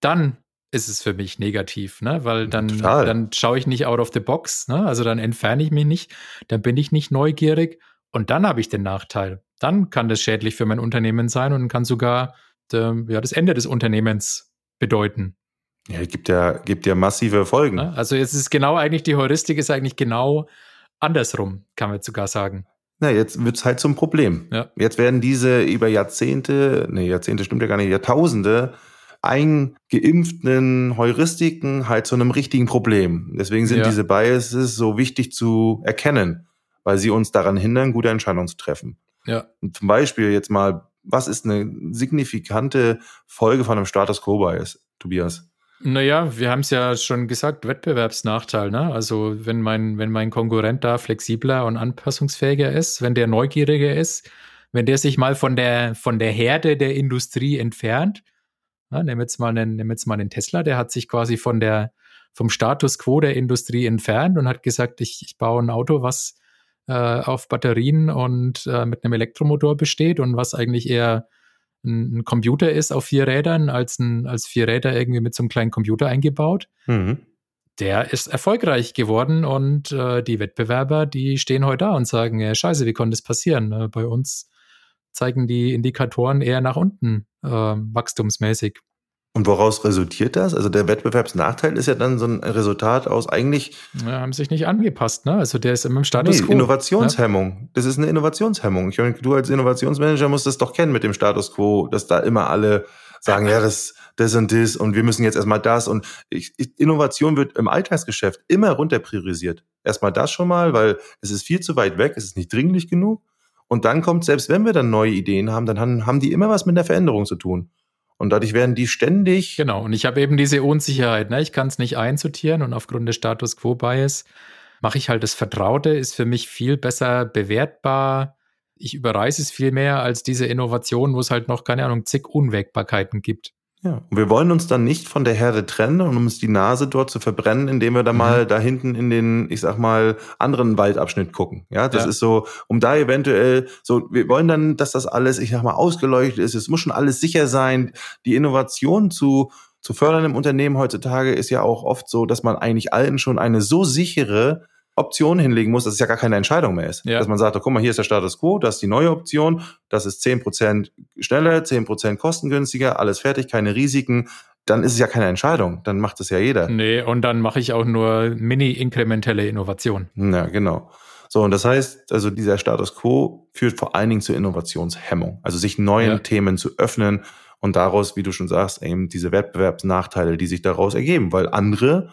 dann ist es für mich negativ, ne? Weil dann, dann schaue ich nicht out of the box, ne? Also dann entferne ich mich nicht, dann bin ich nicht neugierig und dann habe ich den Nachteil. Dann kann das schädlich für mein Unternehmen sein und kann sogar de, ja, das Ende des Unternehmens bedeuten. Ja, gibt ja, gibt ja massive Folgen. Ne? Also jetzt ist genau eigentlich, die Heuristik ist eigentlich genau andersrum, kann man sogar sagen. Na, jetzt wird's halt zum Problem. Ja. Jetzt werden diese über Jahrzehnte, nee, Jahrzehnte stimmt ja gar nicht, Jahrtausende eingeimpften Heuristiken halt zu einem richtigen Problem. Deswegen sind ja. diese Biases so wichtig zu erkennen, weil sie uns daran hindern, gute Entscheidungen zu treffen. Ja. Und zum Beispiel jetzt mal, was ist eine signifikante Folge von einem Status Quo Bias, Tobias? Naja, wir haben es ja schon gesagt, Wettbewerbsnachteil. Ne? Also wenn mein, wenn mein Konkurrent da flexibler und anpassungsfähiger ist, wenn der neugieriger ist, wenn der sich mal von der, von der Herde der Industrie entfernt, ja, nehmen jetzt mal einen, nehmen jetzt mal einen Tesla, der hat sich quasi von der, vom Status quo der Industrie entfernt und hat gesagt, ich, ich baue ein Auto, was äh, auf Batterien und äh, mit einem Elektromotor besteht und was eigentlich eher ein, ein, Computer ist auf vier Rädern als, ein, als vier Räder irgendwie mit so einem kleinen Computer eingebaut. Mhm. Der ist erfolgreich geworden und äh, die Wettbewerber, die stehen heute da und sagen, ja, scheiße, wie konnte das passieren? Äh, bei uns zeigen die Indikatoren eher nach unten äh, wachstumsmäßig. Und woraus resultiert das? Also der Wettbewerbsnachteil ist ja dann so ein Resultat aus eigentlich. Ja, haben sich nicht angepasst, ne? Also der ist immer im Status nee, quo. Innovationshemmung. Ja? Das ist eine Innovationshemmung. Ich meine, du als Innovationsmanager musst das doch kennen mit dem Status quo, dass da immer alle sagen, ja, das, das und das und wir müssen jetzt erstmal das und ich, Innovation wird im Alltagsgeschäft immer runter priorisiert. Erstmal das schon mal, weil es ist viel zu weit weg, es ist nicht dringlich genug. Und dann kommt, selbst wenn wir dann neue Ideen haben, dann haben, haben die immer was mit der Veränderung zu tun. Und dadurch werden die ständig. Genau, und ich habe eben diese Unsicherheit. Ne? Ich kann es nicht einsortieren und aufgrund des Status Quo Bias mache ich halt das Vertraute, ist für mich viel besser bewertbar. Ich überreiße es viel mehr als diese Innovation, wo es halt noch, keine Ahnung, zig Unwägbarkeiten gibt. Ja. Und wir wollen uns dann nicht von der Herde trennen, um uns die Nase dort zu verbrennen, indem wir da mhm. mal da hinten in den, ich sag mal, anderen Waldabschnitt gucken. Ja, das ja. ist so, um da eventuell so, wir wollen dann, dass das alles, ich sag mal, ausgeleuchtet ist. Es muss schon alles sicher sein. Die Innovation zu, zu fördern im Unternehmen heutzutage ist ja auch oft so, dass man eigentlich allen schon eine so sichere Option hinlegen muss, dass es ja gar keine Entscheidung mehr ist. Ja. Dass man sagt, oh, guck mal, hier ist der Status quo, das ist die neue Option, das ist 10% Stelle, 10% kostengünstiger, alles fertig, keine Risiken, dann ist es ja keine Entscheidung. Dann macht es ja jeder. Nee, und dann mache ich auch nur mini-inkrementelle Innovation. Ja, genau. So, und das heißt, also dieser Status quo führt vor allen Dingen zur Innovationshemmung. Also sich neuen ja. Themen zu öffnen und daraus, wie du schon sagst, eben diese Wettbewerbsnachteile, die sich daraus ergeben, weil andere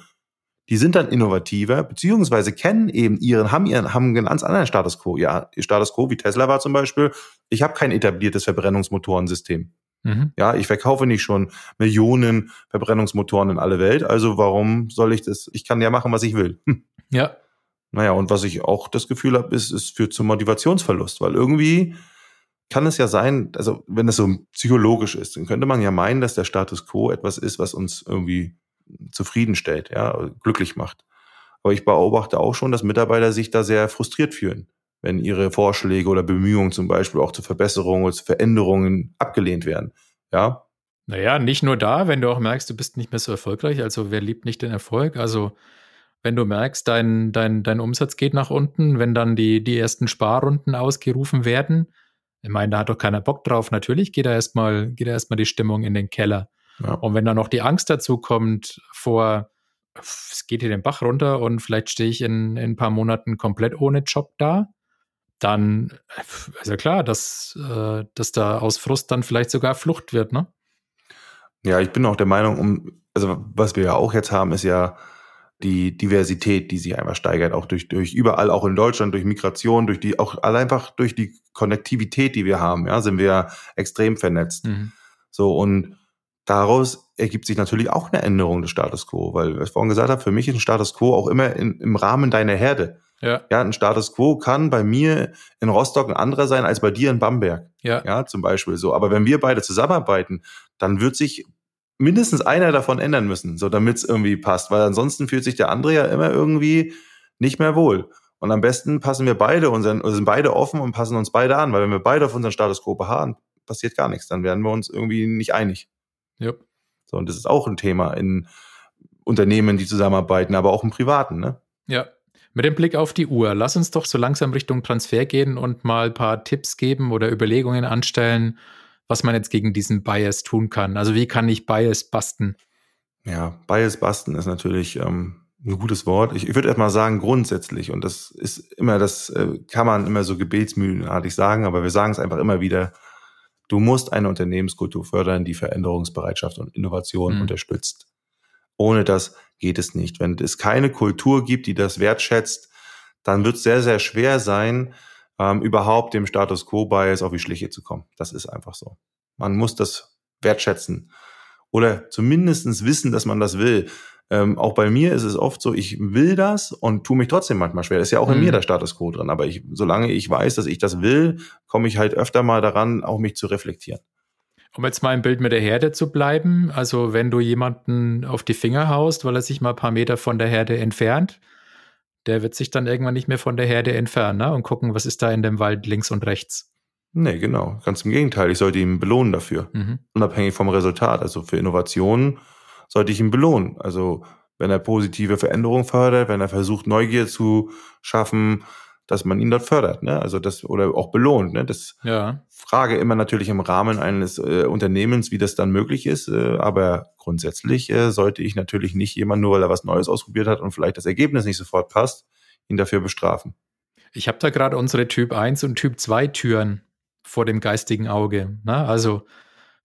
die sind dann innovativer, beziehungsweise kennen eben ihren, haben ihren, haben einen ganz anderen Status quo. Ja, Status quo wie Tesla war zum Beispiel. Ich habe kein etabliertes Verbrennungsmotorensystem. Mhm. Ja, ich verkaufe nicht schon Millionen Verbrennungsmotoren in alle Welt. Also warum soll ich das? Ich kann ja machen, was ich will. Hm. Ja. Naja, und was ich auch das Gefühl habe, ist, es führt zum Motivationsverlust, weil irgendwie kann es ja sein, also wenn es so psychologisch ist, dann könnte man ja meinen, dass der Status quo etwas ist, was uns irgendwie zufriedenstellt, ja, glücklich macht. Aber ich beobachte auch schon, dass Mitarbeiter sich da sehr frustriert fühlen, wenn ihre Vorschläge oder Bemühungen zum Beispiel auch zur Verbesserung oder zu Veränderungen abgelehnt werden. Ja. Naja, nicht nur da, wenn du auch merkst, du bist nicht mehr so erfolgreich. Also wer liebt nicht den Erfolg? Also wenn du merkst, dein, dein, dein Umsatz geht nach unten, wenn dann die, die ersten Sparrunden ausgerufen werden, ich meine, da hat doch keiner Bock drauf. Natürlich geht da erstmal, geht da erstmal die Stimmung in den Keller. Ja. Und wenn dann noch die Angst dazu kommt vor, es geht hier den Bach runter und vielleicht stehe ich in, in ein paar Monaten komplett ohne Job da, dann ist ja klar, dass, äh, dass da aus Frust dann vielleicht sogar Flucht wird, ne? Ja, ich bin auch der Meinung, um, also was wir ja auch jetzt haben, ist ja die Diversität, die sich einfach steigert, auch durch, durch überall, auch in Deutschland, durch Migration, durch die, auch einfach durch die Konnektivität, die wir haben, ja, sind wir extrem vernetzt. Mhm. So, und daraus ergibt sich natürlich auch eine Änderung des Status quo, weil, was ich vorhin gesagt habe, für mich ist ein Status quo auch immer in, im Rahmen deiner Herde. Ja. ja, ein Status quo kann bei mir in Rostock ein anderer sein als bei dir in Bamberg. Ja. Ja, zum Beispiel so. Aber wenn wir beide zusammenarbeiten, dann wird sich mindestens einer davon ändern müssen, so damit es irgendwie passt, weil ansonsten fühlt sich der andere ja immer irgendwie nicht mehr wohl. Und am besten passen wir beide unseren, sind beide offen und passen uns beide an, weil wenn wir beide auf unseren Status quo beharren, passiert gar nichts. Dann werden wir uns irgendwie nicht einig. Yep. So, und das ist auch ein Thema in Unternehmen, die zusammenarbeiten, aber auch im Privaten, ne? Ja. Mit dem Blick auf die Uhr, lass uns doch so langsam Richtung Transfer gehen und mal ein paar Tipps geben oder Überlegungen anstellen, was man jetzt gegen diesen Bias tun kann. Also wie kann ich Bias basten? Ja, Bias basten ist natürlich ähm, ein gutes Wort. Ich, ich würde erstmal sagen, grundsätzlich, und das ist immer, das äh, kann man immer so gebetsmühlenartig sagen, aber wir sagen es einfach immer wieder, du musst eine Unternehmenskultur fördern, die Veränderungsbereitschaft und Innovation mhm. unterstützt. Ohne das geht es nicht. Wenn es keine Kultur gibt, die das wertschätzt, dann wird es sehr, sehr schwer sein, ähm, überhaupt dem Status Quo-Bias auf die Schliche zu kommen. Das ist einfach so. Man muss das wertschätzen oder zumindestens wissen, dass man das will. Ähm, auch bei mir ist es oft so, ich will das und tue mich trotzdem manchmal schwer. Das ist ja auch in mhm. mir der Status quo drin. Aber ich, solange ich weiß, dass ich das will, komme ich halt öfter mal daran, auch mich zu reflektieren. Um jetzt mal im Bild mit der Herde zu bleiben, also wenn du jemanden auf die Finger haust, weil er sich mal ein paar Meter von der Herde entfernt, der wird sich dann irgendwann nicht mehr von der Herde entfernen ne? und gucken, was ist da in dem Wald links und rechts. Nee, genau. Ganz im Gegenteil. Ich sollte ihn belohnen dafür. Mhm. Unabhängig vom Resultat. Also für Innovationen sollte ich ihn belohnen. Also wenn er positive Veränderungen fördert, wenn er versucht, Neugier zu schaffen, dass man ihn dort fördert, ne? Also das oder auch belohnt, ne? Das ja. frage immer natürlich im Rahmen eines äh, Unternehmens, wie das dann möglich ist. Äh, aber grundsätzlich äh, sollte ich natürlich nicht jemand nur, weil er was Neues ausprobiert hat und vielleicht das Ergebnis nicht sofort passt, ihn dafür bestrafen. Ich habe da gerade unsere Typ 1 und Typ 2 Türen vor dem geistigen Auge. Ne? Also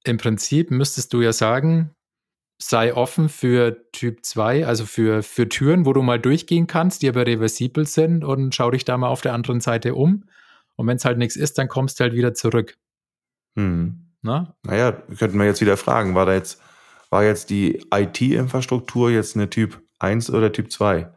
im Prinzip müsstest du ja sagen, sei offen für Typ 2, also für, für Türen, wo du mal durchgehen kannst, die aber reversibel sind und schau dich da mal auf der anderen Seite um. Und wenn es halt nichts ist, dann kommst du halt wieder zurück. Hm. Na? Naja, könnten wir jetzt wieder fragen, war da jetzt, war jetzt die IT-Infrastruktur jetzt eine Typ 1 oder Typ 2?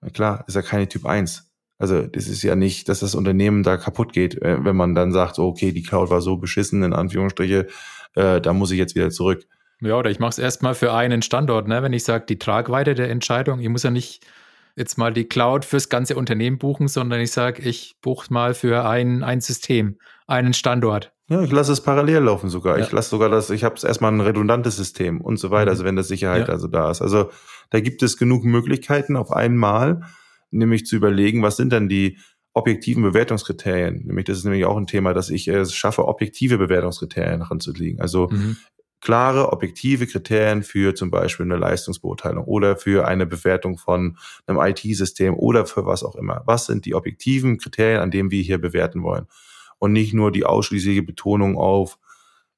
Na klar, ist ja keine Typ 1. Also das ist ja nicht, dass das Unternehmen da kaputt geht, äh, wenn man dann sagt, okay, die Cloud war so beschissen, in Anführungsstriche, äh, da muss ich jetzt wieder zurück. Ja, oder ich mache es erstmal für einen Standort, ne? wenn ich sage, die Tragweite der Entscheidung, ich muss ja nicht jetzt mal die Cloud fürs ganze Unternehmen buchen, sondern ich sage, ich buche mal für ein, ein System, einen Standort. Ja, ich lasse es parallel laufen sogar. Ja. Ich lasse sogar das, ich habe erstmal ein redundantes System und so weiter, mhm. also wenn das Sicherheit ja. also da ist. Also da gibt es genug Möglichkeiten auf einmal, nämlich zu überlegen, was sind dann die objektiven Bewertungskriterien. Nämlich, das ist nämlich auch ein Thema, dass ich es schaffe, objektive Bewertungskriterien ranzulegen. Also mhm klare, objektive Kriterien für zum Beispiel eine Leistungsbeurteilung oder für eine Bewertung von einem IT-System oder für was auch immer. Was sind die objektiven Kriterien, an denen wir hier bewerten wollen? Und nicht nur die ausschließliche Betonung auf,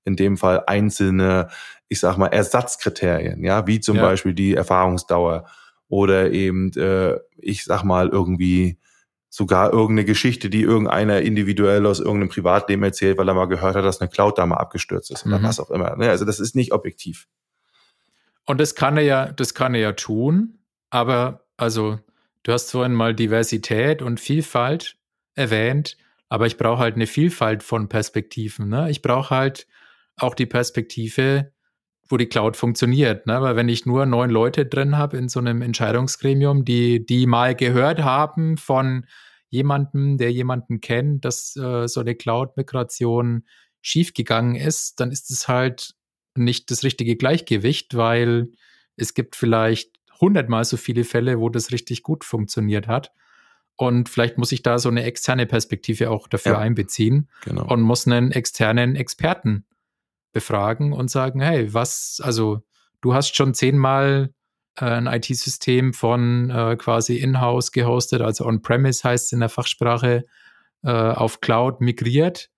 in dem Fall einzelne, ich sag mal, Ersatzkriterien, ja, wie zum ja. Beispiel die Erfahrungsdauer oder eben, äh, ich sag mal, irgendwie sogar irgendeine Geschichte, die irgendeiner individuell aus irgendeinem Privatleben erzählt, weil er mal gehört hat, dass eine Cloud da mal abgestürzt ist oder mhm. was auch immer. Ne? Also das ist nicht objektiv. Und das kann er ja, das kann er ja tun, aber also du hast vorhin mal Diversität und Vielfalt erwähnt, aber ich brauche halt eine Vielfalt von Perspektiven. Ne? Ich brauche halt auch die Perspektive, wo die Cloud funktioniert. Ne? Weil wenn ich nur neun Leute drin habe in so einem Entscheidungsgremium, die, die mal gehört haben von jemandem, der jemanden kennt, dass äh, so eine Cloud-Migration schiefgegangen ist, dann ist es halt nicht das richtige Gleichgewicht, weil es gibt vielleicht hundertmal so viele Fälle, wo das richtig gut funktioniert hat. Und vielleicht muss ich da so eine externe Perspektive auch dafür ja, einbeziehen genau. und muss einen externen Experten befragen und sagen, hey, was, also du hast schon zehnmal äh, ein IT-System von äh, quasi in-house gehostet, also on-premise heißt es in der Fachsprache, äh, auf Cloud migriert.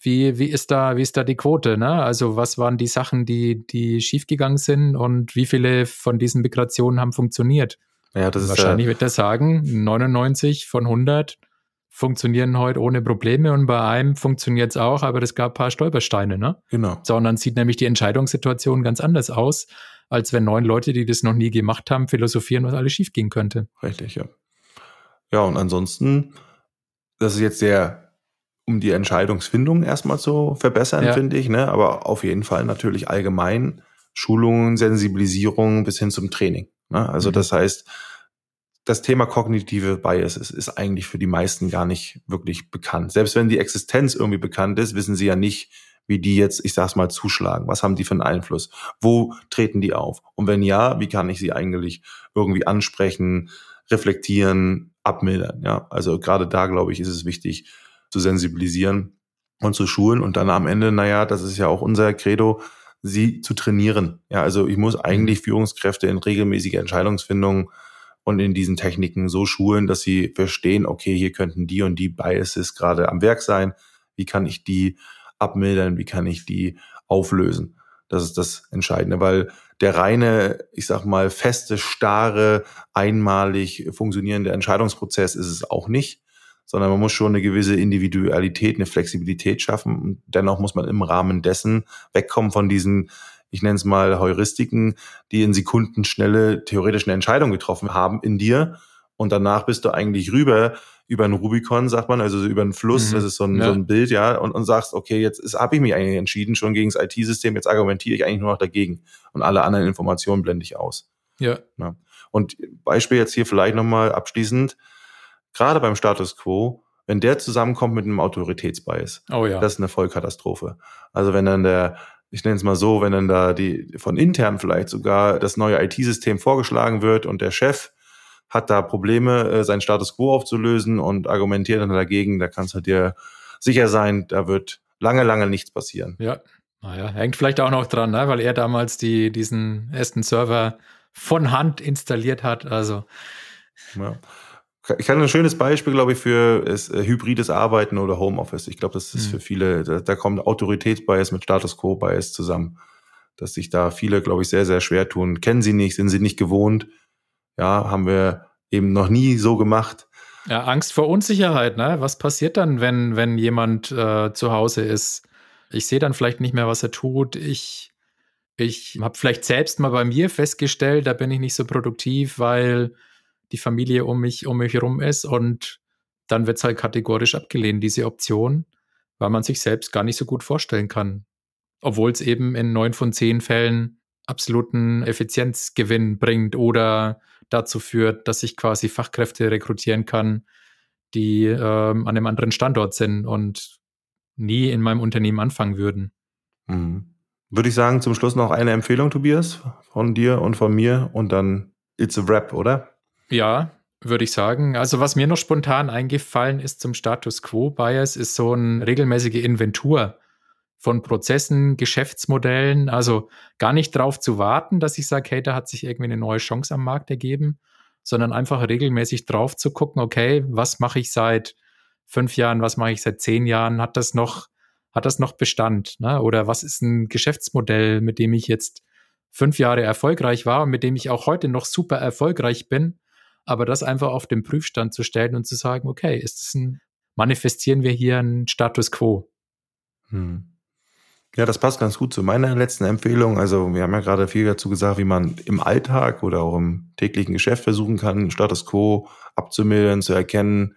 Wie, wie ist da, wie ist da die Quote? Ne? Also was waren die Sachen, die, die schiefgegangen sind und wie viele von diesen Migrationen haben funktioniert? Ja, das Wahrscheinlich ist, äh, wird er sagen, 99 von 100 funktionieren heute ohne Probleme und bei einem funktioniert es auch, aber es gab ein paar Stolpersteine, ne? Genau. Sondern sieht nämlich die Entscheidungssituation ganz anders aus, als wenn neun Leute, die das noch nie gemacht haben, philosophieren, was alles schiefgehen könnte. Richtig, ja. Ja, und ansonsten, das ist jetzt sehr, um die Entscheidungsfindung erstmal zu verbessern, ja. finde ich, ne? Aber auf jeden Fall natürlich allgemein Schulungen, Sensibilisierung bis hin zum Training. Ne? Also mhm. das heißt, das Thema kognitive Biases ist eigentlich für die meisten gar nicht wirklich bekannt. Selbst wenn die Existenz irgendwie bekannt ist, wissen sie ja nicht, wie die jetzt, ich sag's mal, zuschlagen. Was haben die für einen Einfluss? Wo treten die auf? Und wenn ja, wie kann ich sie eigentlich irgendwie ansprechen, reflektieren, abmildern? Ja, also gerade da, glaube ich, ist es wichtig zu sensibilisieren und zu schulen und dann am Ende, naja, das ist ja auch unser Credo, sie zu trainieren. Ja, also ich muss eigentlich Führungskräfte in regelmäßiger Entscheidungsfindung und in diesen Techniken so schulen, dass sie verstehen, okay, hier könnten die und die Biases gerade am Werk sein. Wie kann ich die abmildern? Wie kann ich die auflösen? Das ist das Entscheidende, weil der reine, ich sag mal, feste, starre, einmalig funktionierende Entscheidungsprozess ist es auch nicht, sondern man muss schon eine gewisse Individualität, eine Flexibilität schaffen. Dennoch muss man im Rahmen dessen wegkommen von diesen ich nenne es mal Heuristiken, die in Sekunden schnelle theoretische Entscheidungen getroffen haben in dir. Und danach bist du eigentlich rüber über einen Rubikon, sagt man, also über einen Fluss, mhm. das ist so ein, ja. so ein Bild, ja, und, und sagst, okay, jetzt habe ich mich eigentlich entschieden, schon gegen das IT-System, jetzt argumentiere ich eigentlich nur noch dagegen und alle anderen Informationen blende ich aus. Ja. ja. Und Beispiel jetzt hier vielleicht nochmal abschließend, gerade beim Status Quo, wenn der zusammenkommt mit einem Autoritätsbias, oh ja. das ist eine Vollkatastrophe. Also wenn dann der ich nenne es mal so, wenn dann da die von intern vielleicht sogar das neue IT-System vorgeschlagen wird und der Chef hat da Probleme, äh, seinen Status quo aufzulösen und argumentiert dann dagegen, da kannst du dir sicher sein, da wird lange, lange nichts passieren. Ja, naja, hängt vielleicht auch noch dran, ne? weil er damals die, diesen ersten Server von Hand installiert hat. Also. Ja. Ich kann ein schönes Beispiel, glaube ich, für ist, äh, hybrides Arbeiten oder Homeoffice. Ich glaube, das ist mhm. für viele, da, da kommt Autoritätsbias mit Status Quo-Bias zusammen. Dass sich da viele, glaube ich, sehr, sehr schwer tun. Kennen sie nicht, sind sie nicht gewohnt. Ja, haben wir eben noch nie so gemacht. Ja, Angst vor Unsicherheit, ne? Was passiert dann, wenn, wenn jemand äh, zu Hause ist? Ich sehe dann vielleicht nicht mehr, was er tut. Ich, ich habe vielleicht selbst mal bei mir festgestellt, da bin ich nicht so produktiv, weil die Familie um mich, um mich herum ist und dann wird es halt kategorisch abgelehnt, diese Option, weil man sich selbst gar nicht so gut vorstellen kann. Obwohl es eben in neun von zehn Fällen absoluten Effizienzgewinn bringt oder dazu führt, dass ich quasi Fachkräfte rekrutieren kann, die ähm, an einem anderen Standort sind und nie in meinem Unternehmen anfangen würden. Mhm. Würde ich sagen, zum Schluss noch eine Empfehlung, Tobias, von dir und von mir und dann it's a wrap, oder? Ja, würde ich sagen. Also was mir noch spontan eingefallen ist zum Status Quo Bias, ist so eine regelmäßige Inventur von Prozessen, Geschäftsmodellen. Also gar nicht darauf zu warten, dass ich sage, hey, da hat sich irgendwie eine neue Chance am Markt ergeben, sondern einfach regelmäßig drauf zu gucken, okay, was mache ich seit fünf Jahren, was mache ich seit zehn Jahren? Hat das noch, hat das noch Bestand? Ne? Oder was ist ein Geschäftsmodell, mit dem ich jetzt fünf Jahre erfolgreich war und mit dem ich auch heute noch super erfolgreich bin? Aber das einfach auf den Prüfstand zu stellen und zu sagen, okay, ist es ein, manifestieren wir hier einen Status quo? Hm. Ja, das passt ganz gut zu meiner letzten Empfehlung. Also wir haben ja gerade viel dazu gesagt, wie man im Alltag oder auch im täglichen Geschäft versuchen kann, Status quo abzumildern, zu erkennen.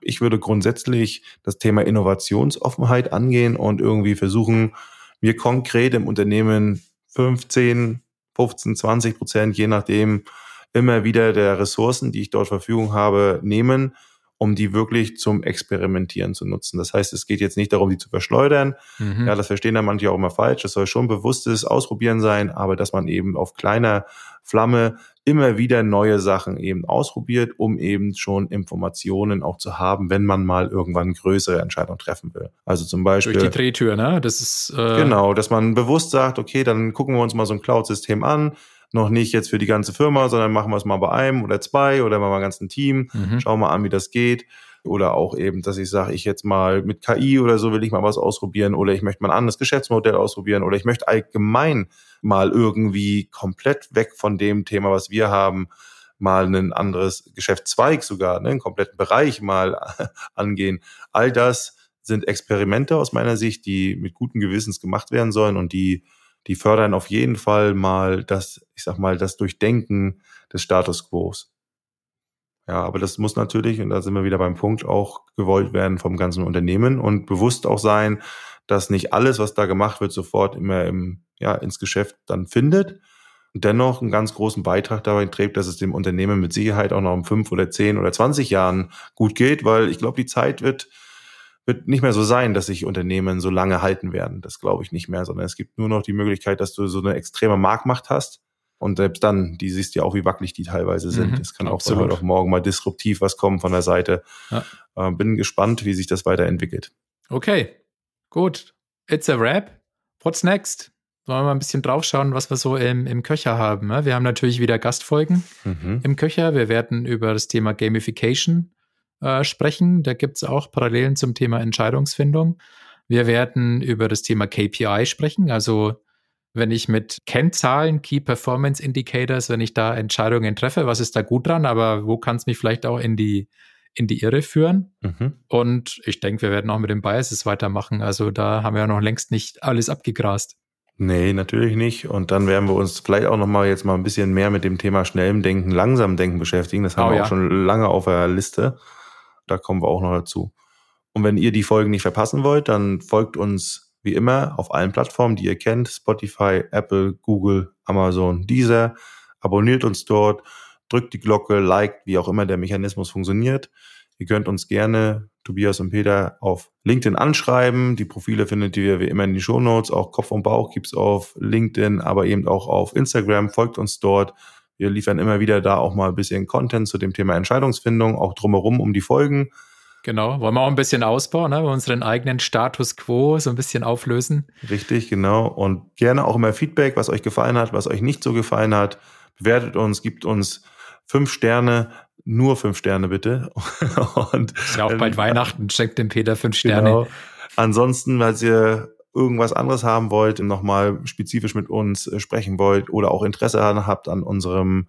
Ich würde grundsätzlich das Thema Innovationsoffenheit angehen und irgendwie versuchen, mir konkret im Unternehmen 15, 15, 20 Prozent, je nachdem, immer wieder der Ressourcen, die ich dort Verfügung habe, nehmen, um die wirklich zum Experimentieren zu nutzen. Das heißt, es geht jetzt nicht darum, die zu verschleudern. Mhm. Ja, das verstehen da manche auch immer falsch. Das soll schon bewusstes Ausprobieren sein, aber dass man eben auf kleiner Flamme immer wieder neue Sachen eben ausprobiert, um eben schon Informationen auch zu haben, wenn man mal irgendwann größere Entscheidungen treffen will. Also zum Beispiel. Durch die Drehtür, ne? Das ist. Äh genau, dass man bewusst sagt, okay, dann gucken wir uns mal so ein Cloud-System an noch nicht jetzt für die ganze Firma, sondern machen wir es mal bei einem oder zwei oder mal beim ganzen Team. Mhm. Schauen wir an, wie das geht. Oder auch eben, dass ich sage, ich jetzt mal mit KI oder so will ich mal was ausprobieren oder ich möchte mal ein anderes Geschäftsmodell ausprobieren oder ich möchte allgemein mal irgendwie komplett weg von dem Thema, was wir haben, mal ein anderes Geschäftszweig sogar, ne, einen kompletten Bereich mal [laughs] angehen. All das sind Experimente aus meiner Sicht, die mit gutem Gewissens gemacht werden sollen und die die fördern auf jeden Fall mal das, ich sag mal, das Durchdenken des Status quo. Ja, aber das muss natürlich, und da sind wir wieder beim Punkt, auch gewollt werden vom ganzen Unternehmen und bewusst auch sein, dass nicht alles, was da gemacht wird, sofort immer im, ja, ins Geschäft dann findet. Und dennoch einen ganz großen Beitrag dabei trägt, dass es dem Unternehmen mit Sicherheit auch noch um fünf oder zehn oder zwanzig Jahren gut geht, weil ich glaube, die Zeit wird wird nicht mehr so sein, dass sich Unternehmen so lange halten werden. Das glaube ich nicht mehr, sondern es gibt nur noch die Möglichkeit, dass du so eine extreme Marktmacht hast. Und selbst dann, die siehst ja auch, wie wackelig die teilweise sind. Mhm, es kann auch so heute auf morgen mal disruptiv was kommen von der Seite. Ja. Äh, bin gespannt, wie sich das weiterentwickelt. Okay, gut. It's a wrap. What's next? Wollen wir mal ein bisschen draufschauen, was wir so im, im Köcher haben. Ne? Wir haben natürlich wieder Gastfolgen mhm. im Köcher. Wir werden über das Thema Gamification äh, sprechen. Da gibt es auch Parallelen zum Thema Entscheidungsfindung. Wir werden über das Thema KPI sprechen, also wenn ich mit Kennzahlen, Key Performance Indicators, wenn ich da Entscheidungen treffe, was ist da gut dran, aber wo kann es mich vielleicht auch in die, in die Irre führen? Mhm. Und ich denke, wir werden auch mit den Biases weitermachen. Also da haben wir ja noch längst nicht alles abgegrast. Nee, natürlich nicht. Und dann werden wir uns vielleicht auch noch mal jetzt mal ein bisschen mehr mit dem Thema schnellem Denken, langsam Denken beschäftigen. Das haben oh, wir ja. auch schon lange auf der Liste. Da kommen wir auch noch dazu. Und wenn ihr die Folgen nicht verpassen wollt, dann folgt uns wie immer auf allen Plattformen, die ihr kennt. Spotify, Apple, Google, Amazon, Deezer. Abonniert uns dort, drückt die Glocke, liked, wie auch immer der Mechanismus funktioniert. Ihr könnt uns gerne, Tobias und Peter, auf LinkedIn anschreiben. Die Profile findet ihr wie immer in den Show Notes. Auch Kopf und Bauch gibt's auf LinkedIn, aber eben auch auf Instagram. Folgt uns dort. Wir liefern immer wieder da auch mal ein bisschen Content zu dem Thema Entscheidungsfindung, auch drumherum um die Folgen. Genau, wollen wir auch ein bisschen ausbauen, ne? unseren eigenen Status quo so ein bisschen auflösen. Richtig, genau. Und gerne auch immer Feedback, was euch gefallen hat, was euch nicht so gefallen hat. Bewertet uns, gibt uns fünf Sterne, nur fünf Sterne bitte. [laughs] Und, ist ja auch bald äh, [laughs] Weihnachten, schenkt dem Peter fünf Sterne. Genau. Ansonsten, weil ihr irgendwas anderes haben wollt, nochmal spezifisch mit uns äh, sprechen wollt oder auch Interesse habt an unserem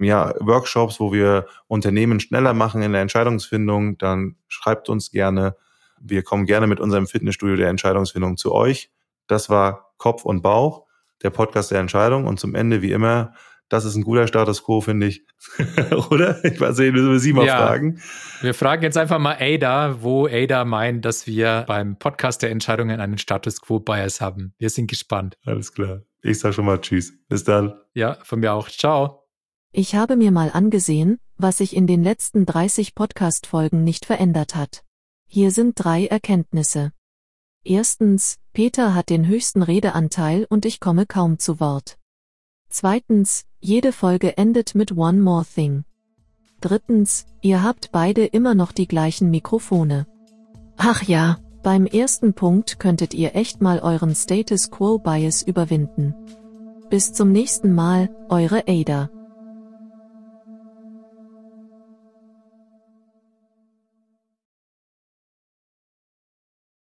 ja, Workshops, wo wir Unternehmen schneller machen in der Entscheidungsfindung, dann schreibt uns gerne. Wir kommen gerne mit unserem Fitnessstudio der Entscheidungsfindung zu euch. Das war Kopf und Bauch, der Podcast der Entscheidung. Und zum Ende, wie immer, das ist ein guter Status quo, finde ich. [laughs] Oder? Ich weiß nicht, müssen wir Sie mal ja. fragen. Wir fragen jetzt einfach mal Ada, wo Ada meint, dass wir beim Podcast der Entscheidungen einen Status quo Bias haben. Wir sind gespannt. Alles klar. Ich sage schon mal Tschüss. Bis dann. Ja, von mir auch. Ciao. Ich habe mir mal angesehen, was sich in den letzten 30 Podcast-Folgen nicht verändert hat. Hier sind drei Erkenntnisse. Erstens, Peter hat den höchsten Redeanteil und ich komme kaum zu Wort. Zweitens, jede Folge endet mit One More Thing. Drittens, ihr habt beide immer noch die gleichen Mikrofone. Ach ja, beim ersten Punkt könntet ihr echt mal euren Status Quo Bias überwinden. Bis zum nächsten Mal, eure Ada.